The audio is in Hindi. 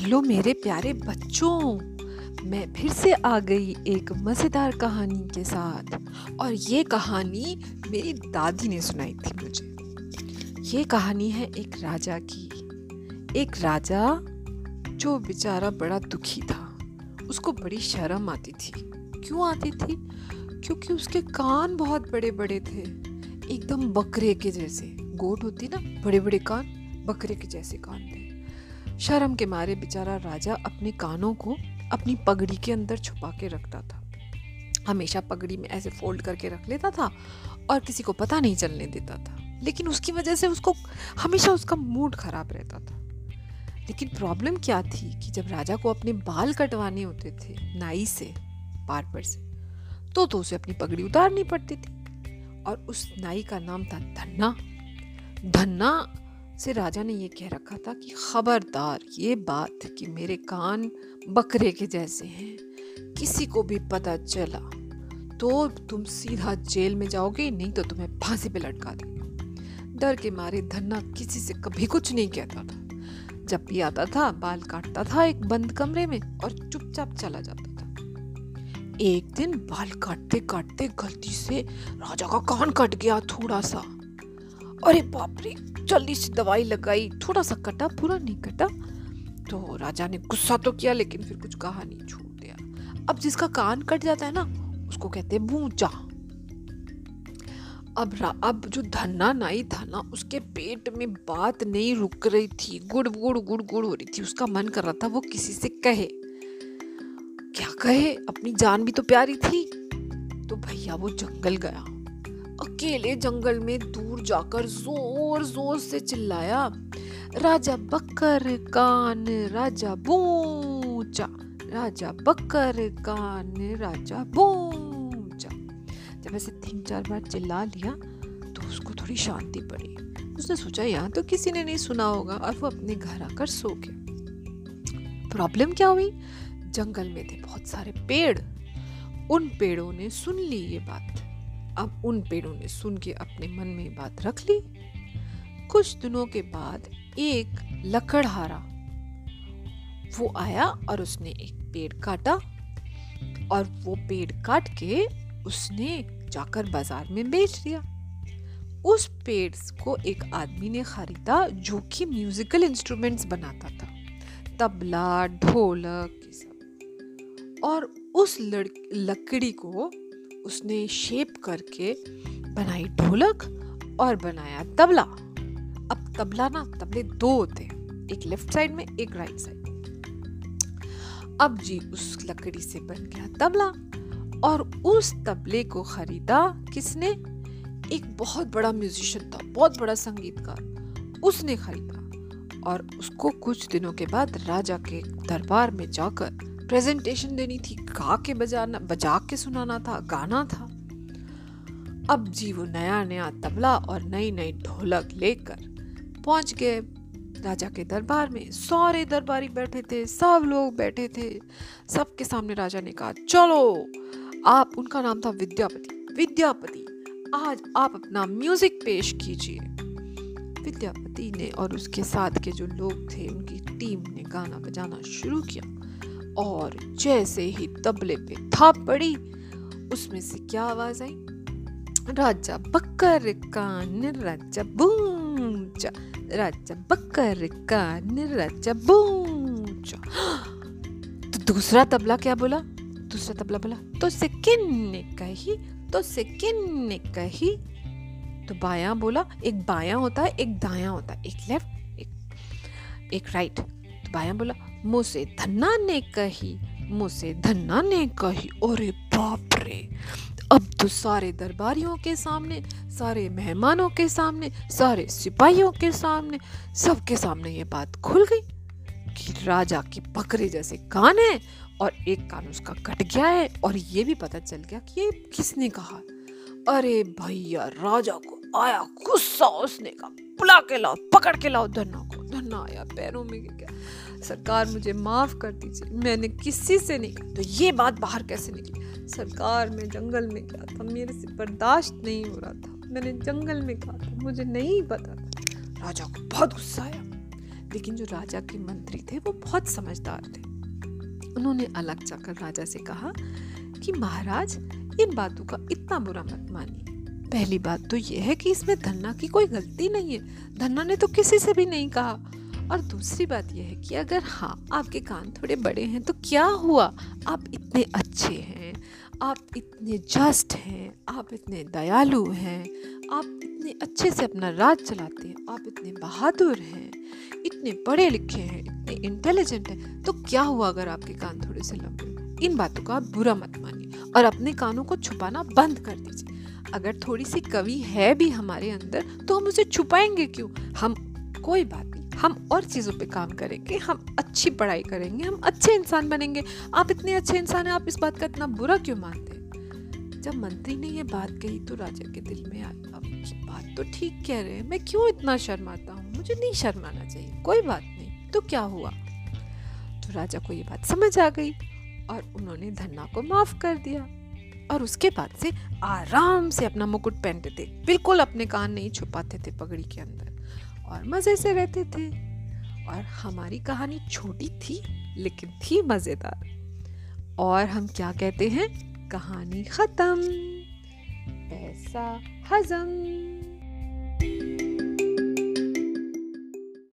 हेलो मेरे प्यारे बच्चों। मैं फिर से आ गई एक मज़ेदार कहानी के साथ। और ये कहानी मेरी दादी ने सुनाई थी मुझे। ये कहानी है एक राजा की। एक राजा जो बेचारा बड़ा दुखी था। उसको बड़ी शर्म आती थी। क्यों आती थी? क्योंकि उसके कान बहुत बड़े बड़े थे। एकदम बकरे के जैसे। गोट होती ना बड़े बड़े कान, बकरे के जैसे कान थे। शर्म के मारे बेचारा राजा अपने कानों को अपनी पगड़ी के अंदर छुपा के रखता था। हमेशा पगड़ी में ऐसे फोल्ड करके रख लेता था और किसी को पता नहीं चलने देता था। लेकिन उसकी वजह से उसको हमेशा उसका मूड खराब रहता था। लेकिन प्रॉब्लम क्या थी कि जब राजा को अपने बाल कटवाने होते थे नाई से, बार्बर से तो तो उसे अपनी पगड़ी उतारनी पड़ती थी। और उस नाई का नाम था धन्ना। धन्ना से राजा ने ये कह रखा था कि खबरदार ये बात कि मेरे कान बकरे के जैसे हैं, किसी को भी पता चला तो तुम सीधा जेल में जाओगे, नहीं तो तुम्हें फांसी पे लटका देंगे। डर के मारे धन्ना किसी से कभी कुछ नहीं कहता था। जब भी आता था, बाल काटता था एक बंद कमरे में और चुपचाप चला जाता था। एक दिन बाल काटते काटते गलती से राजा का कान कट गया थोड़ा सा। अरे बाप रे, जल्दी से दवाई लगाई, थोड़ा सा कटा पूरा नहीं कटा। तो राजा ने गुस्सा तो किया, लेकिन फिर कुछ कहा नहीं, छोड़ दिया। अब जिसका कान कट जाता है ना, उसको कहते हैं बूचा अब अब जो धन्ना नाई था ना, उसके पेट में बात नहीं रुक रही थी। गुड़ गुड़ गुड़ गुड़ हो रही थी। उसका मन कर रहा था, वो किसी से कहे। क्या कहे? अपनी जान भी तो प्यारी थी। तो भैया वो जंगल गया। अकेले जंगल में दूर जाकर ज़ोर ज़ोर से चिल्लाया, राजा बकर कान, राजा बूचा, राजा बकर कान, राजा बूचा। जब ऐसे तीन चार बार चिल्ला लिया तो उसको थोड़ी शांति पड़ी। उसने सोचा, यहाँ तो किसी ने नहीं सुना होगा। और वो अपने घर आकर सो गया। प्रॉब्लम क्या हुई? जंगल में थे बहुत सारे पेड़। उन पेड़ों ने सुन ली ये बात। अब उन पेड़ों ने सुन के अपने मन में बात रख ली। कुछ दिनों के बाद एक लकड़हारा, वो आया और उसने एक पेड़ काटा और वो पेड़ काट के उसने जाकर बाज़ार में बेच दिया। उस पेड़ को एक आदमी ने खरीदा जो कि म्यूजिकल इंस्ट्रूमेंट्स बनाता था। तबला, ढोलक और उस लकड़ी को उसने शेप करके बनाई ढोलक और बनाया तबला। अब तबला ना, तबले दो होते हैं, एक लेफ़्ट साइड में, एक राइट साइड अब जी उस लकड़ी से बन गया तबला और उस तबले को खरीदा किसने? एक बहुत बड़ा म्यूजिशियन था, बहुत बड़ा संगीतकार। उसने खरीदा और उसको कुछ दिनों के बाद राजा के दरबार में जाकर प्रेजेंटेशन देनी थी, गा के बजाना, बजा के सुनाना था, गाना था। अब जी वो नया नया तबला और नई नई ढोलक लेकर पहुँच गए राजा के दरबार में। सारे दरबारी बैठे थे, सब लोग बैठे थे। सबके सामने राजा ने कहा, चलो, आप, उनका नाम था विद्यापति। विद्यापति, आज आप अपना म्यूज़िक पेश कीजिए। विद्यापति ने और उसके साथ के जो लोग थे, उनकी टीम ने गाना बजाना शुरू किया। और जैसे ही तबले पे थाप पड़ी, उसमें से क्या आवाज़ आई? राजा बकर कान, राजा बूचा, राजा बकर कान, राजा बूचा। तो दूसरा तबला क्या बोला? दूसरा तबला बोला तो से ने कही तो से ने कही? तो बाया बोला, एक बाया होता है, एक दाया होता है, एक लेफ़्ट, एक एक राइट। तो बाया बोला मुझसे धन्ना ने कही, मुझसे धन्ना ने कही अरे बाप रे। अब तो सारे दरबारियों के सामने, सारे मेहमानों के सामने, सारे सिपाहियों के सामने, सबके सामने ये बात खुल गई कि राजा की बकरे जैसे कान है और एक कान उसका कट गया है और ये भी पता चल गया कि ये किसने कहा। अरे भैया, राजा को आया गुस्सा, उसने कहा, बुला के लाओ, पकड़ के लाओ, धन्ना। को धन्ना आया पैरों में गया सरकार मुझे माफ़ कर दीजिए। मैंने किसी से नहीं तो ये बात बाहर कैसे निकली? सरकार में, जंगल में गया था? मेरे से बर्दाश्त नहीं हो रहा था। मैंने जंगल में कहा था, मुझे नहीं पता था। राजा को बहुत गुस्सा आया। लेकिन जो राजा के मंत्री थे, वो बहुत समझदार थे। उन्होंने अलग जाकर राजा से कहा कि महाराज, इन बातों का इतना बुरा मत मानिए। पहली बात तो यह है कि इसमें धन्ना की कोई गलती नहीं है। धन्ना ने तो किसी से भी नहीं कहा। और दूसरी बात यह है कि अगर हाँ आपके कान थोड़े बड़े हैं तो क्या हुआ? आप इतने अच्छे हैं, आप इतने जस्ट हैं, आप इतने दयालु हैं, आप इतने अच्छे से अपना राज चलाते हैं, आप इतने बहादुर हैं, इतने पढ़े लिखे हैं, इतने इंटेलिजेंट हैं तो क्या हुआ अगर आपके कान थोड़े से लंबे इन बातों का आप बुरा मत मानिए और अपने कानों को छुपाना बंद कर दीजिए। अगर थोड़ी सी कवि है भी हमारे अंदर तो हम उसे छुपाएँगे क्यों? हम, कोई बात नहीं, हम और चीज़ों पे काम करेंगे, हम अच्छी पढ़ाई करेंगे, हम अच्छे इंसान बनेंगे। आप इतने अच्छे इंसान हैं, आप इस बात का इतना बुरा क्यों मानते हैं? जब मंत्री ने ये बात कही तो राजा के दिल में आया अब बात तो ठीक कह रहे हैं, मैं क्यों इतना शर्माता हूँ? मुझे नहीं शर्माना चाहिए, कोई बात नहीं तो क्या हुआ? तो राजा को ये बात समझ आ गई, और उन्होंने धन्ना को माफ़ कर दिया। और उसके बाद से आराम से अपना मुकुट पहनते थे। बिल्कुल अपने कान नहीं छुपाते थे पगड़ी के अंदर। और मज़े से रहते थे। और हमारी कहानी छोटी थी, लेकिन थी मज़ेदार। और हम क्या कहते हैं? कहानी ख़त्म। पैसा हजम।